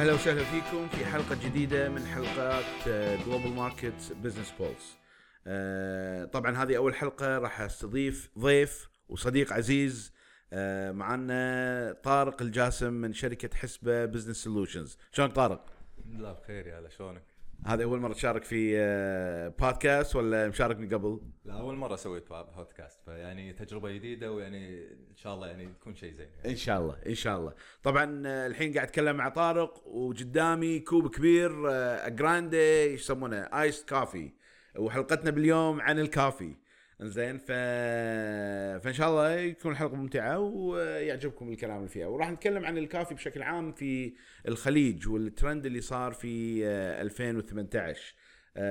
أهلا وسهلا فيكم في حلقة جديدة من حلقات Global Market Business Pulse طبعا هذه أول حلقة راح استضيف ضيف وصديق عزيز آه، معنا طارق الجاسم من شركة حسبة Business Solutions شلونك طارق؟ لله بخير يا هلا شلونك؟ هذا أول مرة تشارك في آه، بودكاست ولا مشارك من قبل؟ لا أول مرة سويت بودكاست فيعني تجربة جديدة ويعني إن شاء الله يعني تكون شيء زين يعني. إن شاء الله إن شاء الله. طبعا آه، الحين قاعد أتكلم مع طارق وقدامي كوب كبير آه، grande إيش يسمونه iced coffee وحلقتنا باليوم عن ال coffee. زين ف... فإن شاء الله يكون الحلقة ممتعة ويعجبكم الكلام اللي فيها. وراح نتكلم عن ال coffee بشكل عام في الخليج والترند اللي صار في آه، 2018 Uh,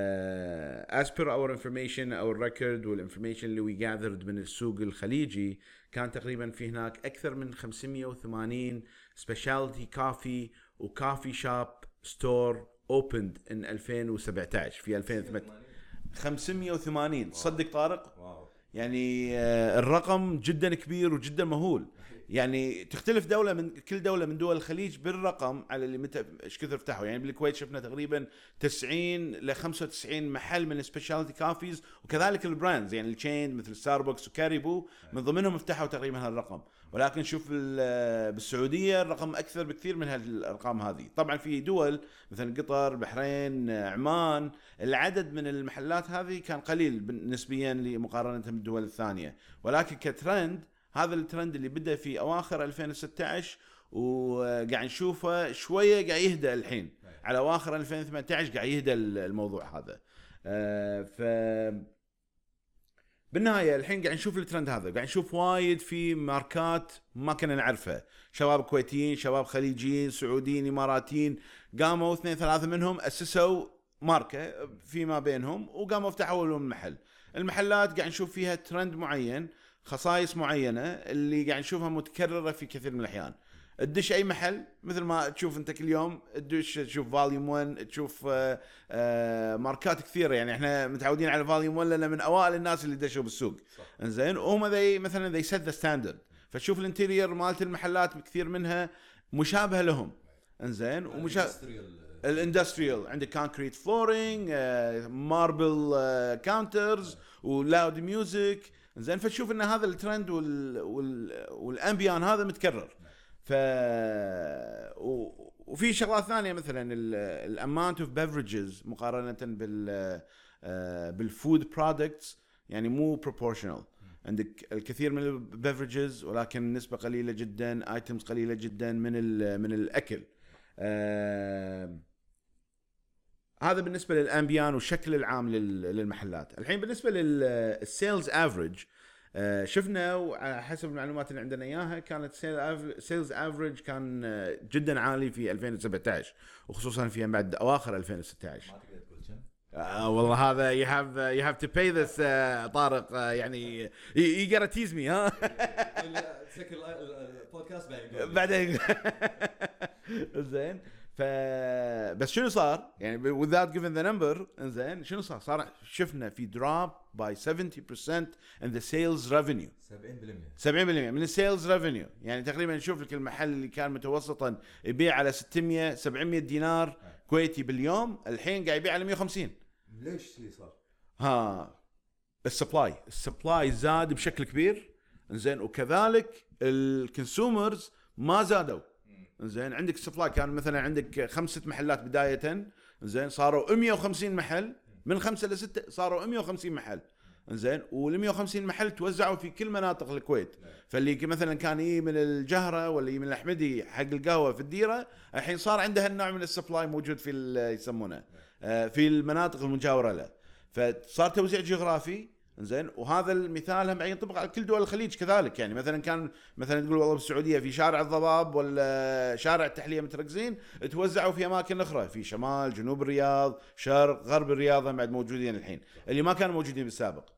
as per our information our record وال information اللي we gathered من السوق الخليجي كان تقريبا في هناك أكثر من 580 specialty coffee و coffee shop store opened in 2017 في 2018 580 تصدق طارق؟ wow. يعني آه، الرقم جدا كبير وجدا مهول. يعني تختلف دولة من كل دولة من دول الخليج بالرقم على اللي متى إيش كثر فتحوا يعني بالكويت شفنا تقريبا 90 ل 95 محل من ال specialty cafes وكذلك ال brands. يعني ال chain مثل ستاربكس وكاريبو من ضمنهم فتحوا تقريبا هالرقم. ولكن شوف ال- بالسعودية الرقم أكثر بكثير من هالأرقام هذه. طبعا في دول مثل قطر البحرين عمان العدد من المحلات هذه كان قليل نسبيا مقارنه بالدول الثانية. ولكن كترند هذا الترند اللي بدأ في أواخر 2016 وقاعد نشوفه شوية قاعد يهدى الحين. على أواخر 2018 قاعد يهدى الموضوع هذا. آه، ف بالنهاية الحين قاعد نشوف الترند هذا قاعد نشوف وايد في ماركات ما كنا نعرفها شباب كويتيين شباب خليجيين سعوديين إماراتيين قاموا اثنين ثلاثة منهم أسسوا ماركة فيما بينهم وقاموا فتحوا لهم محل. المحلات قاعد نشوف فيها ترند معين خصائص معينة اللي قاعد نشوفها متكررة في كثير من الأحيان. تدش أي محل مثل ما تشوف أنت كل يوم تدش تشوف فاليوم 1 تشوف آه، آه، ماركات كثيرة. يعني إحنا متعودين على فاليوم 1 لأن من أوائل الناس اللي دشوا بالسوق. إنزين وهم ذي مثلا they set the standard فتشوف ال interior مالت المحلات كثير منها مشابهة لهم. إنزين ومشابه ال industrial. عندك concrete flooring marble counters و loud music زين فتشوف إن هذا الترند وال وال وال ambiance هذا متكرر. ف و- وفي شغلات ثانية مثلا ال amount of beverages مقارنه بال آه، بال food products يعني مو proportional عندك الكثير من ال beverages ولكن نسبة قليلة جدا items قليلة جدا من من الأكل. آه، هذا بالنسبة لل ambiance والشكل العام لل- للمحلات. الحين بالنسبة لل sales average شفنا وعلى حسب المعلومات اللي عندنا إياها كانت sales average كان آه، جدا عالي في 2017 وخصوصا في بعد أواخر 2016 ما تقدر تقول كم آه والله هذا uh, you have to pay this آه طارق آه يعني you gotta tease me ها؟ البودكاست بعدين بعدين زين. ف بس شنو صار؟ يعني without giving the number زين شنو صار؟ صار شفنا في drop by 70% in the sales revenue. 70% 70% من ال sales revenue يعني تقريبا نشوف لك المحل اللي كان متوسطا يبيع على 600 700 دينار كويتي باليوم الحين قاعد يبيع على 150 ليش اللي صار؟ ها ال supply ال supply زاد بشكل كبير. زين وكذلك ال consumers ما زادوا. زين عندك supply كان مثلا عندك خمسة محلات بداية زين صاروا 150 محل. من خمسة لستة صاروا 150 محل. زين وال 150 محل توزعوا في كل مناطق الكويت. فاللي مثلا كان يجي من الجهرة ولا يجي من الأحمدي حق القهوة في الديرة الحين صار عنده هالنوع من السبلاي موجود في يسمونه آه، في المناطق المجاورة له. فصار توزيع جغرافي زين وهذا المثال هم ينطبق على كل دول الخليج كذلك. يعني مثلا كان مثلا تقول والله بالسعودية في شارع الضباب ولا شارع التحلية متركزين توزعوا في أماكن أخرى. في شمال جنوب الرياض شرق غرب الرياض هم بعد موجودين الحين اللي ما كانوا موجودين بالسابق.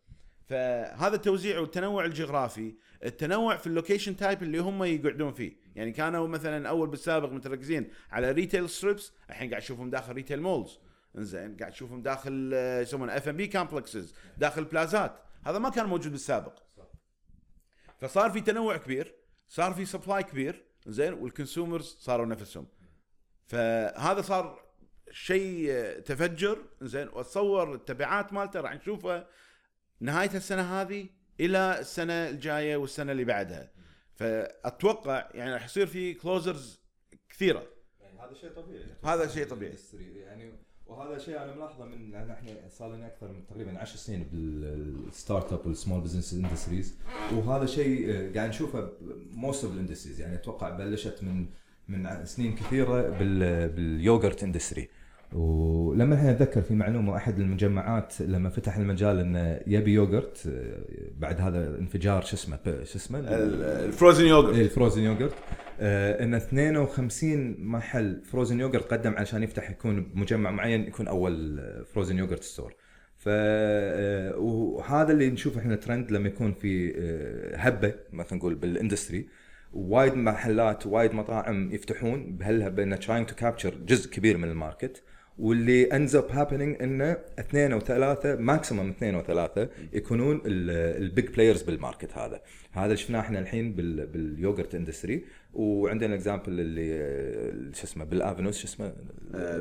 فهذا التوزيع والتنوع الجغرافي التنوع في ال location type اللي هم يقعدون فيه. يعني كانوا مثلا أول بالسابق متركزين على retail strips الحين قاعد تشوفهم داخل retail malls انزين قاعد تشوفهم داخل آه، يسمونه F&B complexes داخل بلازات هذا ما كان موجود بالسابق. فصار في تنوع كبير صار في supply كبير زين وال consumers صاروا نفسهم. فهذا صار شيء آه، تفجر زين واتصور التبعات مالته راح نشوفه نهاية السنة هذه إلى السنة الجاية والسنة اللي بعدها. فأتوقع يعني راح يصير في closures كثيرة. يعني هذا شيء طبيعي. هذا شيء طبيعي. يعني وهذا شيء أنا ملاحظة من لأن إحنا صار لنا أكثر من تقريبا 10 سنين بال startup وال small business industries وهذا شيء آه، قاعد نشوفه most of ال industries يعني أتوقع بلشت من من سنين كثيرة بال بال yogurt industry ولما إحنا نتذكر في معلومة أحد المجمعات لما فتح المجال إنه يبي يوغرت آه، بعد هذا انفجار شو اسمه شو اسمه؟ ال frozen yogurt ال frozen yogurt إن 52 محل frozen yogurt قدم عشان يفتح يكون بمجمع معين يكون أول frozen yogurt store ف آه، وهذا اللي نشوف إحنا ترند لما يكون في آه، هبة مثلا نقول بال industry وايد محلات وايد مطاعم يفتحون بهالهبة إنه trying to capture جزء كبير من ال market. واللي ends up happening إنه اثنين أو ثلاثة maximum اثنين أو ثلاثة يكونون ال big players بال market هذا. هذا شفناه إحنا الحين بال بال yogurt industry وعندنا example اللي آه، شو اسمه بال Avenues شو اسمه؟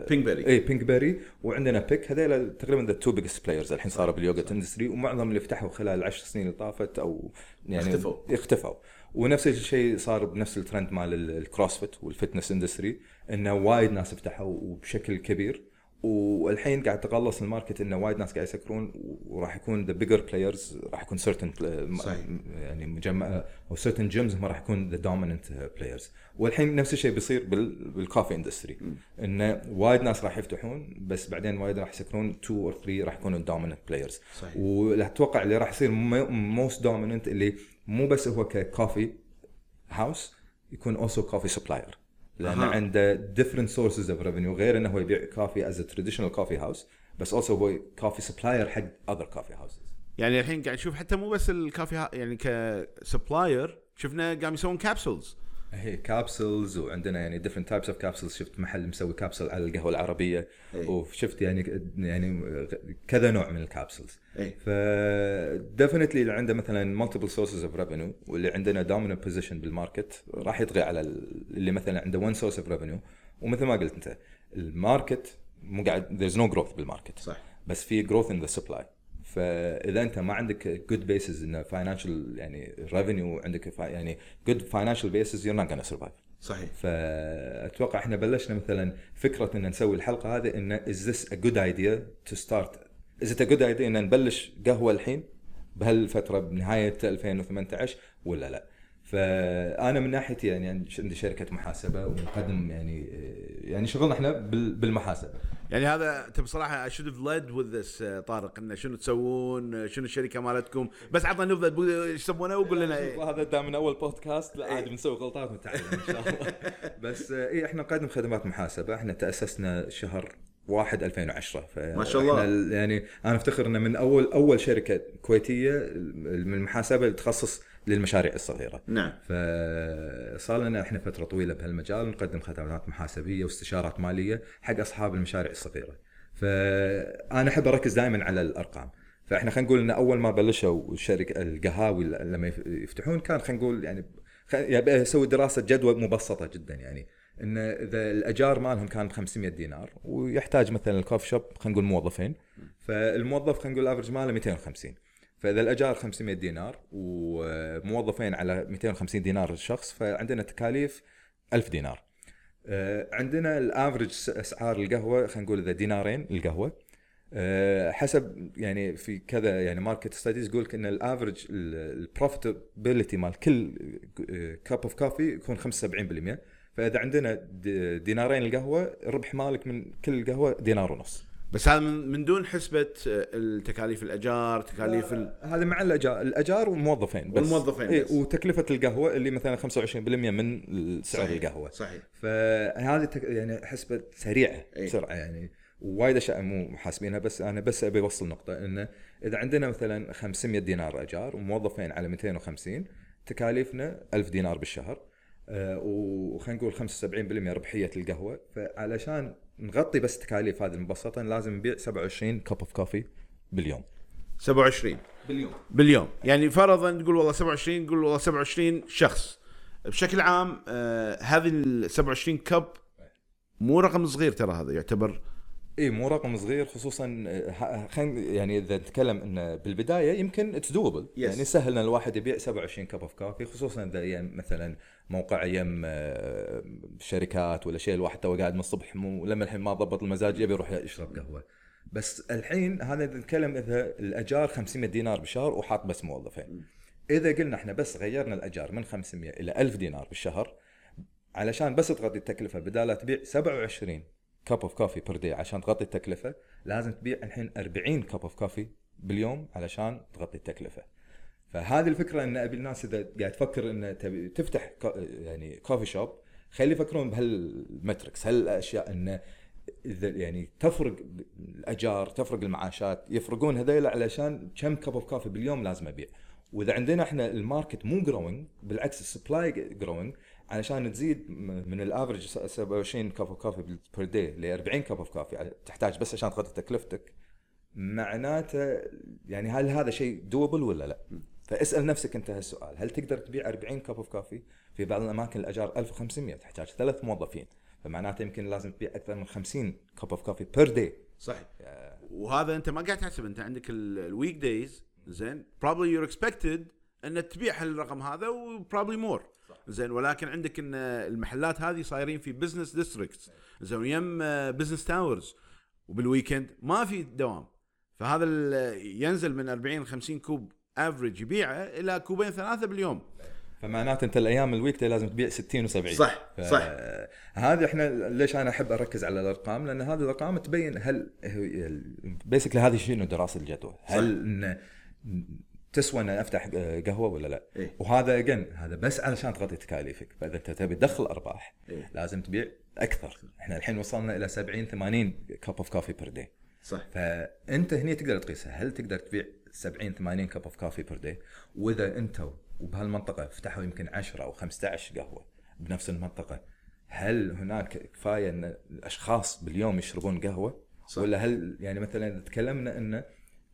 Pinkberry اي Pinkberry وعندنا بيك هذول تقريبا the two biggest players الحين صاروا بال yogurt industry ومعظم اللي فتحوا خلال العشر سنين اللي طافت أو يعني اختفوا. اختفوا. ونفس الشيء صار بنفس الترند مال ال- ال CrossFit وال fitness industry إنه وايد ناس فتحوا وبشكل كبير. والحين قاعد تقلص ال market إنه وايد ناس قاعد يسكرون وراح يكون the bigger players راح يكون certain. يعني مجمع أو certain gyms هم راح يكون the dominant players والحين نفس الشيء بيصير بال- بال coffee industry إنه وايد ناس راح يفتحون بس بعدين وايد راح يسكرون 2 or 3 راح يكونوا dominant players. واتوقع اللي راح يصير most dominant اللي مو بس هو ك coffee house يكون also coffee supplier لأن أها. عنده different sources of revenue غير إنه هو يبيع coffee as traditional coffee house بس also هو coffee supplier حق other coffee houses يعني الحين قاعد نشوف حتى مو بس ال coffee يعني ك supplier شفنا قام يسوون capsules هي capsules وعندنا يعني different types of capsules شفت محل مسوي كابسول على القهوة العربية. إي. وشفت يعني يعني كذا نوع من ال capsules اي ف definitely اللي عنده مثلا multiple sources of revenue واللي عندنا dominant position بال market راح يطغي على ال- اللي مثلا عنده one source of revenue ومثل ما قلت أنت ال market مو قاعد there's no growth بال market صح. بس في growth in the supply فإذا أنت ما عندك good basis انه financial يعني revenue عندك يعني good financial basis you're not gonna survive صحيح. فأتوقع إحنا بلشنا مثلا فكرة إن نسوي الحلقة هذه انه is this a good idea to start is it a good idea إن نبلش قهوة الحين بهالفترة بنهاية 2018 ولا لا؟ فأنا من ناحيتي يعني عندي شركة محاسبة ونقدم يعني يعني شغلنا إحنا بال- بالمحاسبة. يعني هذا انت بصراحه have led with this آه، طارق إنه شنو تسوون آه، شنو الشركة مالتكم. بس عطنا نبذة إيش يسمونه وقول لنا. إيه. هذا دام من أول بودكاست لا عادي بنسوي غلطات ونتعلم إن شاء الله. بس آه، اي إحنا نقدم خدمات محاسبة. إحنا تأسسنا شهر 1 2010 ف ما شاء الله. يعني أنا أفتخر ان من أول أول شركة كويتية من المحاسبة اللي تخصص للمشاريع الصغيرة. نعم. فصار لنا إحنا فترة طويلة بهالمجال نقدم خدمات محاسبية واستشارات مالية حق أصحاب المشاريع الصغيرة. فأنا أحب أركز دائما على الأرقام. فإحنا خلينا نقول إن أول ما بلشوا الشركة القهاوي لما يف- يفتحون كان خلينا نقول يعني أسوي دراسة جدوى مبسطة جدا يعني. إن إذا الأجار مالهم كان 500 دينار ويحتاج مثلا الكوف شوب خلينا نقول موظفين. فالموظف خلينا نقول الافرج ماله 250 فإذا الأجار 500 دينار وموظفين على 250 دينار الشخص فعندنا تكاليف 1000 دينار. آه، عندنا الافرج أسعار القهوة خلينا نقول إذا دينارين القهوة. آه، حسب يعني في كذا يعني market studies يقول لك إن ال average ال profitability مال كل cup of coffee يكون 75% فإذا عندنا دينارين القهوة ربح مالك من كل قهوه دينار ونص. بس هذا من, دون حسبة آه، التكاليف الأجار تكاليف ال... هذا مع الأجار الأجار والموظفين بس والموظفين إيه بس. وتكلفة القهوة اللي مثلا 25% من سعر صحيح. القهوة صحيح فهذه تك... يعني حسبة سريعة إيه. بسرعة يعني وايد أشياء مو محاسبينها بس أنا بس أبي أوصل نقطة إنه إذا عندنا مثلا 500 دينار أجار وموظفين على 250 تكاليفنا 1000 دينار بالشهر آه، وخلينا نقول 75% ربحية القهوة فعلشان نغطي بس تكاليف هذه المبسطه لازم نبيع 27 cup of coffee باليوم. 27 باليوم. باليوم. يعني فرضا تقول والله 27 تقول والله 27 شخص. بشكل عام آه هذه ال 27 cup مو رقم صغير ترى هذا يعتبر اي مو رقم صغير خصوصا آه، خلينا يعني إذا نتكلم انه بالبداية يمكن it's doable Yes. يعني سهل إن الواحد يبيع 27 cup of coffee خصوصا إذا أيام مثلا موقع أيام آه، شركات ولا شيء الواحد تو قاعد من الصبح مو لما الحين ما ضبط المزاج يبي يروح يشرب قهوة. بس الحين هذا نتكلم إذا الأجار 500 دينار بالشهر وحاط بس موظفين. إذا قلنا إحنا بس غيرنا الأجار من 500 إلى 1000 دينار بالشهر علشان بس تغطي التكلفة بدال تبيع 27 cup of coffee per day عشان تغطي التكلفة لازم تبيع الحين 40 cup of coffee باليوم علشان تغطي التكلفة. فهذه الفكرة إن أبي الناس إذا قاعد تفكر إن تبي تفتح يعني coffee shop خلي يفكرون بهال metrics هالأشياء انه إذا يعني تفرق الأجار تفرق المعاشات يفرقون هذيل علشان كم cup of coffee باليوم لازم أبيع. وإذا عندنا إحنا ال market مو growing بالعكس ال supply growing علشان تزيد من ال average 27 cup of coffee per day ل 40 cup of coffee تحتاج بس عشان تغطي تكلفتك. معناته يعني هل هذا شيء doable ولا لا؟ فاسأل نفسك أنت هالسؤال. هل تقدر تبيع 40 cup of coffee في بعض الأماكن الأجار 1500 تحتاج ثلاث موظفين. فمعناته يمكن لازم تبيع أكثر من 50 cup of coffee per day صحيح. وهذا أنت ما قاعد تحسب. أنت عندك ال weekdays زين؟ probably you're expected أن تبيع هالرقم هذا و probably more. زين ولكن عندك إن المحلات هذه صايرين في business districts زين يم business towers وبال weekend ما في دوام. فهذا ال- ينزل من 40 50 كوب average يبيعه إلى كوبين ثلاثة باليوم. فمعناته أنت الأيام ال week لازم تبيع 60 و70 صح، صح. هذه إحنا ليش أنا أحب أركز على الأرقام؟ لأن هذه الأرقام تبين هل basically هذه شنو دراسة الجدوى؟ هل تسوى أن أفتح قهوة ولا لا؟ إيه. وهذا again هذا بس علشان تغطي تكاليفك. فإذا أنت تبي تدخل أرباح إيه. لازم تبيع أكثر. إحنا الحين وصلنا إلى 70 80 cup of coffee per day صح. فأنت هني تقدر تقيسها. هل تقدر تبيع 70 80 cup of coffee per day وإذا أنت وبهالمنطقة فتحوا يمكن 10 أو 15 قهوة بنفس المنطقة هل هناك كفاية أن الأشخاص باليوم يشربون قهوة؟ صح. ولا هل يعني مثلا تكلمنا أن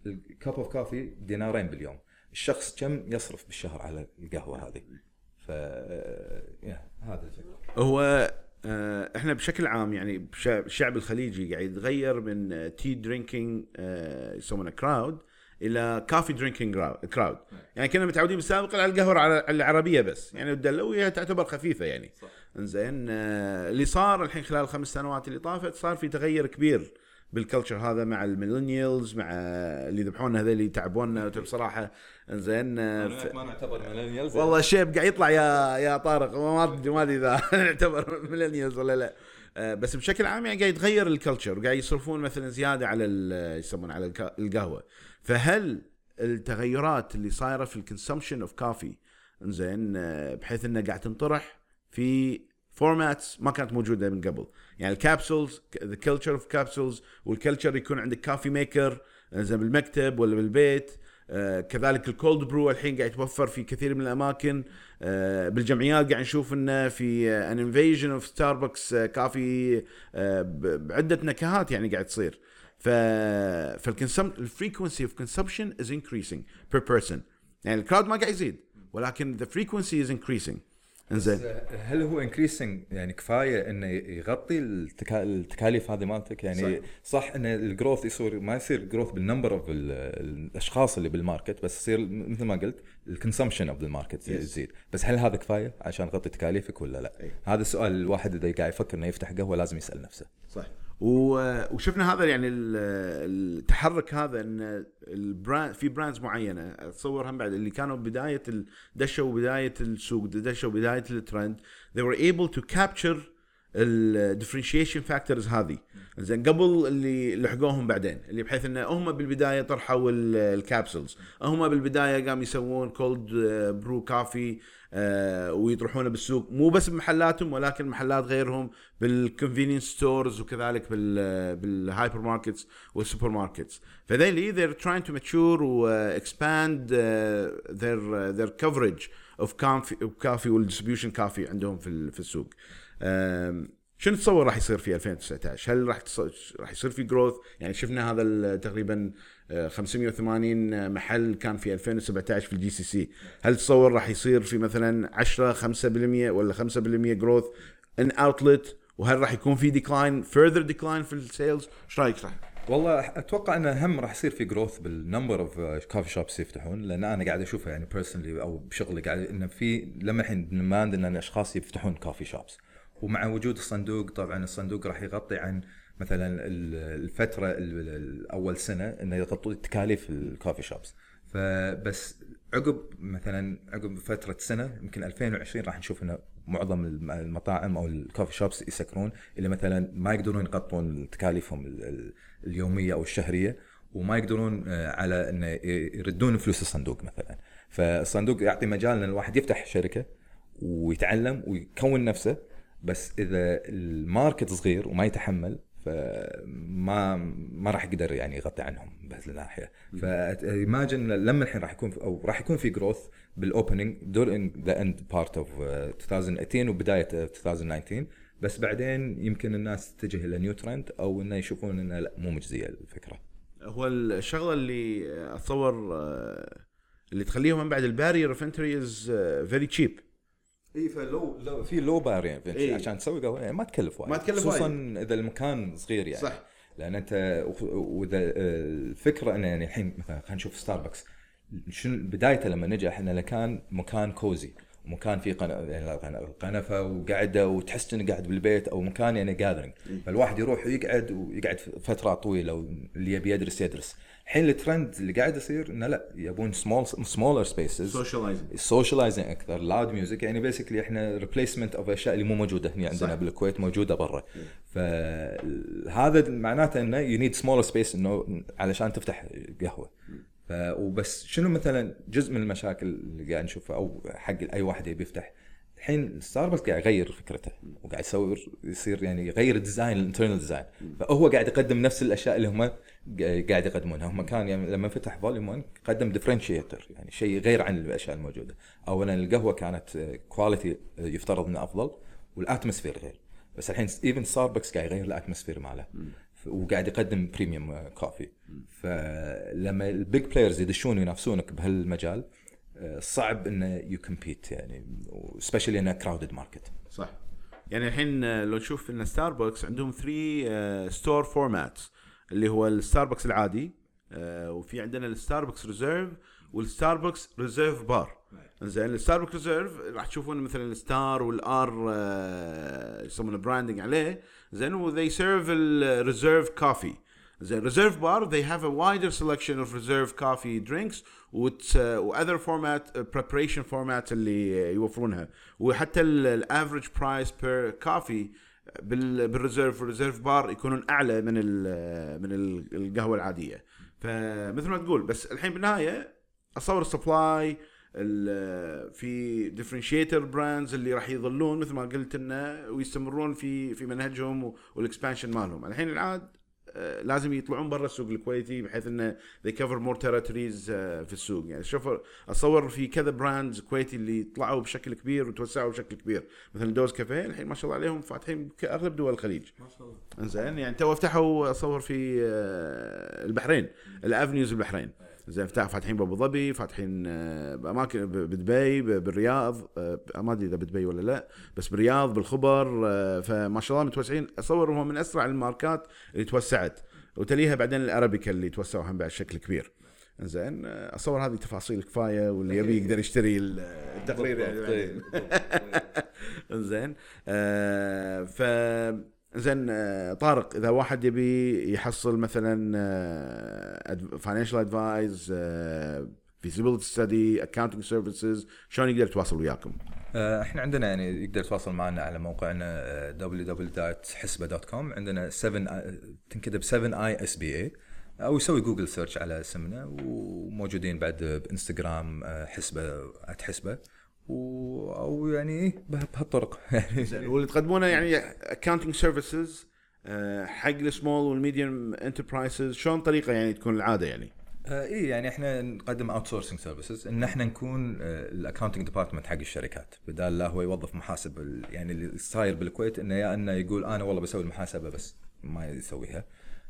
ال cup of coffee دينارين باليوم. الشخص كم يصرف بالشهر على القهوة هذه؟ ف هذا الفكرة. هو آه، إحنا بشكل عام يعني الشعب الخليجي قاعد يتغير من tea drinking يسمونه crowd إلى coffee drinking crowd يعني كنا متعودين بالسابق على القهوة الع- العربية بس. يعني الدلوية تعتبر خفيفة يعني. صح. إنزين آه، اللي صار الحين خلال الخمس سنوات اللي طافت صار في تغير كبير. بال culture هذا مع ال millennials مع اللي يذبحونا هذول اللي يتعبونا بصراحة إنزين آه، ف- ما نعتبر millennials. والله الشيب قاعد يطلع يا يا طارق. ما أدري ما أدري إذا نعتبر millennials ولا لا. آه، بس بشكل عام يعني قاعد يتغير ال culture وقاعد يصرفون مثلا زيادة على يسمون على القهوة. فهل التغيرات اللي صايرة في ال consumption of coffee إنزين آه، بحيث انها قاعد تنطرح في formats ما كانت موجودة من قبل. يعني ال capsules the culture of capsules وال culture يكون عندك coffee maker زي بالمكتب ولا بالبيت. آه، كذلك ال cold brew الحين قاعد يتوفر في كثير من الأماكن. آه، بالجمعيات قاعد نشوف إنه في an invasion of ستاربكس coffee بعدة نكهات يعني قاعد تصير. ف فال consum ال frequency of consumption is increasing per person يعني ال crowd ما قاعد يزيد ولكن the frequency is increasing إنزين هل هو increasing يعني كفاية إنه يغطي التكا... التكاليف هذه مالتك يعني صح, صح إن ال growth يصير ما يصير growth بال number of الأشخاص اللي بال market بس يصير مثل ما قلت ال consumption of ال market يزيد بس هل هذا كفاية عشان تغطي تكاليفك ولا لا؟ أي. هذا السؤال الواحد إذا قاعد يفكر إنه يفتح قهوة لازم يسأل نفسه. صح وشفنا هذا يعني ال- التحرك هذا إن ال brand في brands معينة. اتصور هم بعد. اللي كانوا بداية دشوا بداية السوق دشوا بداية ال trend. They were able to capture ال differentiation factors هذه. زين قبل اللي لحقوهم بعدين اللي بحيث إن هم بالبداية طرحوا ال- ال capsules هم بالبداية قاموا يسوون cold brew coffee ويطرحونه بالسوق. مو بس بمحلاتهم ولكن محلات غيرهم بال convenience stores وكذلك بال بال hypermarkets وال supermarkets فذيلي they're trying to mature و expand uh, their their coverage of coffee وال distribution coffee عندهم في في السوق. شنو تتصور راح يصير في 2019 هل راح راح يصير في growth يعني شفنا هذا تقريبا آه، 580 محل كان في 2017 في ال GCC. هل تتصور راح يصير في مثلا 10 5% ولا 5% growth in outlet وهل راح يكون في ديكلاين فيرذر ديكلاين في السيلز إيش رأيك صح والله أتوقع إنه هم راح يصير في growth بال number of coffee shops يفتحون لأن أنا قاعد أشوفها يعني personally أو بشغلي قاعد إنه في لما الحين demand إن الاشخاص يفتحون coffee shops ومع وجود الصندوق طبعا الصندوق راح يغطي عن مثلا ال- الفترة ال- ال- اول سنة إنه يغطوا تكاليف الكوفي شوبس فبس عقب مثلا عقب فترة سنة يمكن 2020 راح نشوف إنه معظم الم- المطاعم أو الكوفي شوبس يسكرون اللي مثلا ما يقدرون يغطون تكاليفهم ال- ال- اليومية أو الشهرية وما يقدرون آه، على انه يردون فلوس الصندوق مثلا. فالصندوق يعطي مجال إن الواحد يفتح شركة ويتعلم ويكون نفسه بس إذا ال market صغير وما يتحمل فما ما راح يقدر يعني يغطي عنهم بهذه الناحية. ف imagine لما الحين راح يكون أو راح يكون في growth بال opening during the end part of 2018 وبداية 2019 بس بعدين يمكن الناس تتجه إلى new trend أو إنه يشوفون إنه لا مو مجزية الفكرة. هو الشغلة اللي أتصور آه، اللي تخليهم من بعد ال barrier of entry is very cheap اي ف low low في low barrier إيه. عشان تسوي قهوة. يعني ما تكلف وايد. ما تكلف خصوصا إذا المكان صغير يعني. صح. لأن أنت وإذا الفكرة إنه يعني الحين مثلا خلينا نشوف ستاربكس شنو بدايته لما نجح انه كان مكان cozy مكان فيه قن- يعني قنفه وقعده وتحس إنه قاعد بالبيت أو مكان يعني gathering فالواحد يروح ويقعد ويقعد فترات طويلة واللي يبي يدرس يدرس. الحين الترند اللي قاعد يصير إنه لا يبون small smaller spaces socializing ال socializing أكثر loud music يعني basically إحنا replacement of أشياء اللي مو موجودة هنا عندنا صح. بالكويت موجودة برا. فهذا معناته إنه you need smaller space إنه علشان تفتح قهوة. ف وبس. شنو مثلا جزء من المشاكل اللي قاعد نشوفها أو حق أي واحد يبي يفتح؟ الحين ستاربكس قاعد يغير فكرته وقاعد يصور يصير يعني يغير ال design ال internal design فهو قاعد يقدم نفس الأشياء اللي هم قاعد يقدمونها. هم كان يعني لما فتح volume 1 قدم differentiator يعني شيء غير عن الأشياء الموجودة. اولا القهوة كانت quality يفترض انه أفضل وال atmosphere غير. بس الحين even ستاربكس قاعد يغير ال atmosphere ماله. وقاعد يقدم premium coffee فلما ال big players يدشون وينافسونك بهالمجال آه، صعب إنه you compete يعني specially انه crowded market صح. يعني الحين آه، لو نشوف إن ستاربكس عندهم 3 store formats اللي هو الستاربكس العادي آه، وفي عندنا الستاربكس ريزيرف والستاربكس ريزيرف بار زين الستاربكس ريزيرف راح تشوفون مثلا ال star وال R آه، يسمونه branding عليه. زين و they serve ال reserve coffee زين reserve bar they have a wider selection of reserve coffee drinks وت- و other format preparation format اللي يوفرونها. وحتى ال average price per coffee بال reserve وال reserve bar يكونون أعلى من ال من ال- القهوة العادية. فمثل ما تقول بس الحين بالنهاية اصور ال supply في differentiator brands اللي راح يظلون مثل ما قلت إنه ويستمرون في في منهجهم وال expansion مالهم. الحين العاد آه، لازم يطلعون برا السوق الكويتي بحيث إنه they cover more territories آه، في السوق. يعني شوف أتصور في كذا brands كويتي اللي طلعوا بشكل كبير وتوسعوا بشكل كبير. مثل دوز كافيه الحين ما شاء الله عليهم فاتحين باغلب دول الخليج. ما شاء الله. إنزين يعني توهم فتحوا اصور في آه، البحرين الأفنيوز البحرين. زين فتح فاتحين بابو ظبي فاتحين آه، بأماكن بدبي بالرياض آه، ما أدري إذا بدبي ولا لا بس بالرياض بالخبر آه، فما شاء الله متوسعين. أصور هم من أسرع الماركات اللي توسعت وتليها بعدين الارابيكا اللي توسعوا هم بعد شكل كبير. زين أصور هذه تفاصيل كفاية واللي يبي يقدر يشتري ال- التقرير يعني. بعدين. زين آه ف زين آه طارق إذا واحد يبي يحصل مثلا financial advice feasibility study accounting services شلون يقدر يتواصل وياكم؟ آه، إحنا عندنا يعني يقدر يتواصل معنا على موقعنا آه، www.7asba.com عندنا 7 آه، تنكتب 7 A S B A أو يسوي جوجل search على اسمنا وموجودين بعد بإنستغرام حسبة @حسبة و أو يعني به- بهالطرق. يعني زين واللي تقدمونه يعني accounting services حق ال small وال medium enterprises شلون طريقة يعني تكون العادة يعني؟ آه اي يعني إحنا نقدم outsourcing services إن إحنا نكون ال accounting department حق الشركات. بدال لا هو يوظف محاسب يعني اللي صاير بالكويت إنه يا إنه يقول أنا والله بسوي المحاسبة بس ما يسويها.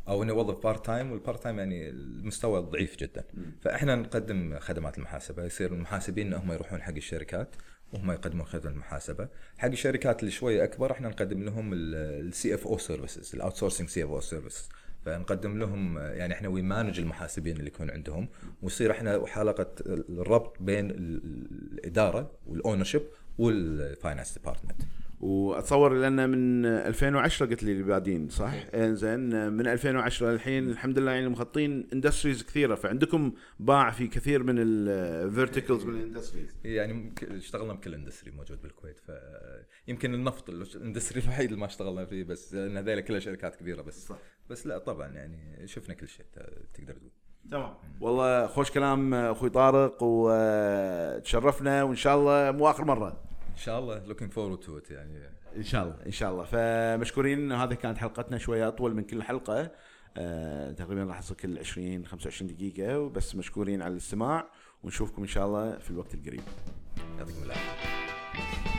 أو انه يوظف part time وال part time يعني المستوى ضعيف جدا. فإحنا نقدم خدمات المحاسبة. يصير المحاسبين انهم يروحون حق الشركات وهم يقدمون خدمة المحاسبة. حق الشركات اللي شوية أكبر إحنا نقدم لهم ال CFO services ال outsourcing CFO service فنقدم لهم يعني إحنا we manage المحاسبين اللي يكون عندهم. ويصير إحنا حلقة الربط بين الإدارة وال ownership وال finance department واتصور لأن من 2010 قلت لي اللي بادين صح؟ انزين من 2010 للحين الحمد لله يعني مغطين industries كثيرة فعندكم باع في كثير من ال verticals من ال industries يعني اشتغلنا بكل industry موجود بالكويت فيمكن النفط ال industry الوحيد اللي ما اشتغلنا فيه بس ان هذيلا كلها شركات كبيرة بس صح. بس لا طبعا يعني شفنا كل شيء تقدر تقول. تمام. والله خوش كلام أخوي طارق وتشرفنا وإن شاء الله مو آخر مرة. إن شاء الله. looking forward to it يعني. إن شاء الله إن شاء الله. فمشكورين هذه كانت حلقتنا شوية أطول من كل حلقة. آه تقريبا راح تصير كل 20 25 دقيقة بس مشكورين على الاستماع ونشوفكم إن شاء الله في الوقت القريب. يعطيكم العافية.